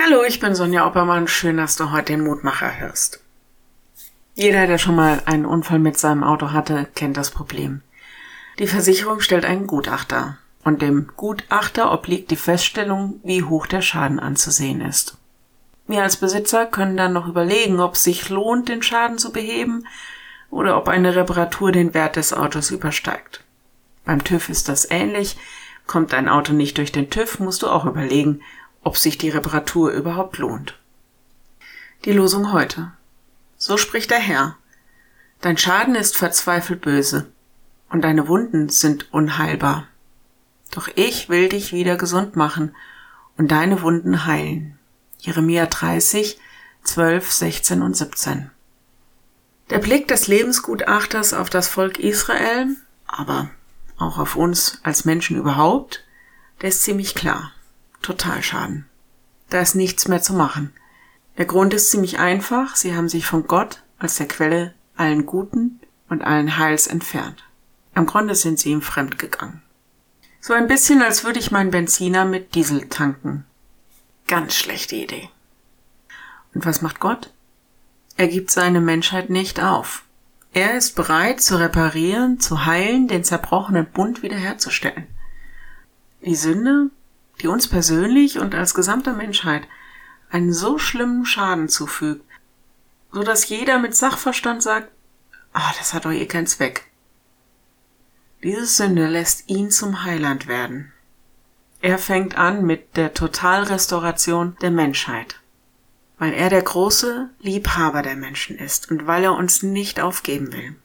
Hallo, ich bin Sonja Oppermann. Schön, dass du heute den Mutmacher hörst. Jeder, der schon mal einen Unfall mit seinem Auto hatte, kennt das Problem. Die Versicherung stellt einen Gutachter und dem Gutachter obliegt die Feststellung, wie hoch der Schaden anzusehen ist. Wir als Besitzer können dann noch überlegen, ob es sich lohnt, den Schaden zu beheben oder ob eine Reparatur den Wert des Autos übersteigt. Beim TÜV ist das ähnlich. Kommt dein Auto nicht durch den TÜV, musst du auch überlegen, ob sich die Reparatur überhaupt lohnt. Die Losung heute. So spricht der Herr. Dein Schaden ist verzweifelt böse und deine Wunden sind unheilbar. Doch ich will dich wieder gesund machen und deine Wunden heilen. Jeremia 30, 12, 16 und 17. Der Blick des Lebensgutachters auf das Volk Israel, aber auch auf uns als Menschen überhaupt, der ist ziemlich klar. Totalschaden. Da ist nichts mehr zu machen. Der Grund ist ziemlich einfach. Sie haben sich von Gott als der Quelle allen Guten und allen Heils entfernt. Am Grunde sind sie ihm fremd gegangen. So ein bisschen, als würde ich meinen Benziner mit Diesel tanken. Ganz schlechte Idee. Und was macht Gott? Er gibt seine Menschheit nicht auf. Er ist bereit zu reparieren, zu heilen, den zerbrochenen Bund wiederherzustellen. Die Sünde die uns persönlich und als gesamte Menschheit einen so schlimmen Schaden zufügt, so dass jeder mit Sachverstand sagt, ah, das hat doch eh keinen Zweck. Diese Sünde lässt ihn zum Heiland werden. Er fängt an mit der Totalrestauration der Menschheit, weil er der große Liebhaber der Menschen ist und weil er uns nicht aufgeben will.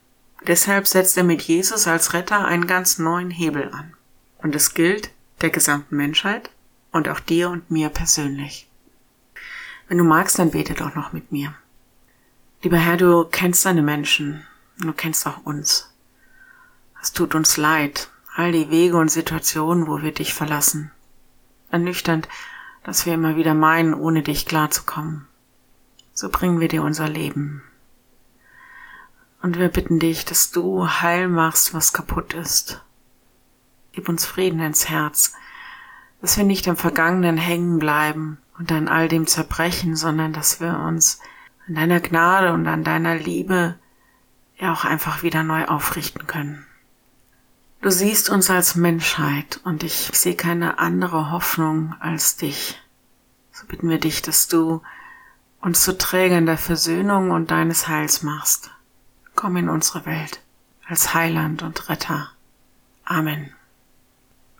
Deshalb setzt er mit Jesus als Retter einen ganz neuen Hebel an. Und es gilt, der gesamten Menschheit und auch dir und mir persönlich. Wenn du magst, dann bete doch noch mit mir. Lieber Herr, du kennst deine Menschen, du kennst auch uns. Es tut uns leid, all die Wege und Situationen, wo wir dich verlassen. Ernüchternd, dass wir immer wieder meinen, ohne dich klarzukommen. So bringen wir dir unser Leben. Und wir bitten dich, dass du heil machst, was kaputt ist. Gib uns Frieden ins Herz, dass wir nicht im Vergangenen hängen bleiben und an all dem zerbrechen, sondern dass wir uns an deiner Gnade und an deiner Liebe ja auch einfach wieder neu aufrichten können. Du siehst uns als Menschheit und ich sehe keine andere Hoffnung als dich. So bitten wir dich, dass du uns zu Trägern der Versöhnung und deines Heils machst. Komm in unsere Welt als Heiland und Retter. Amen.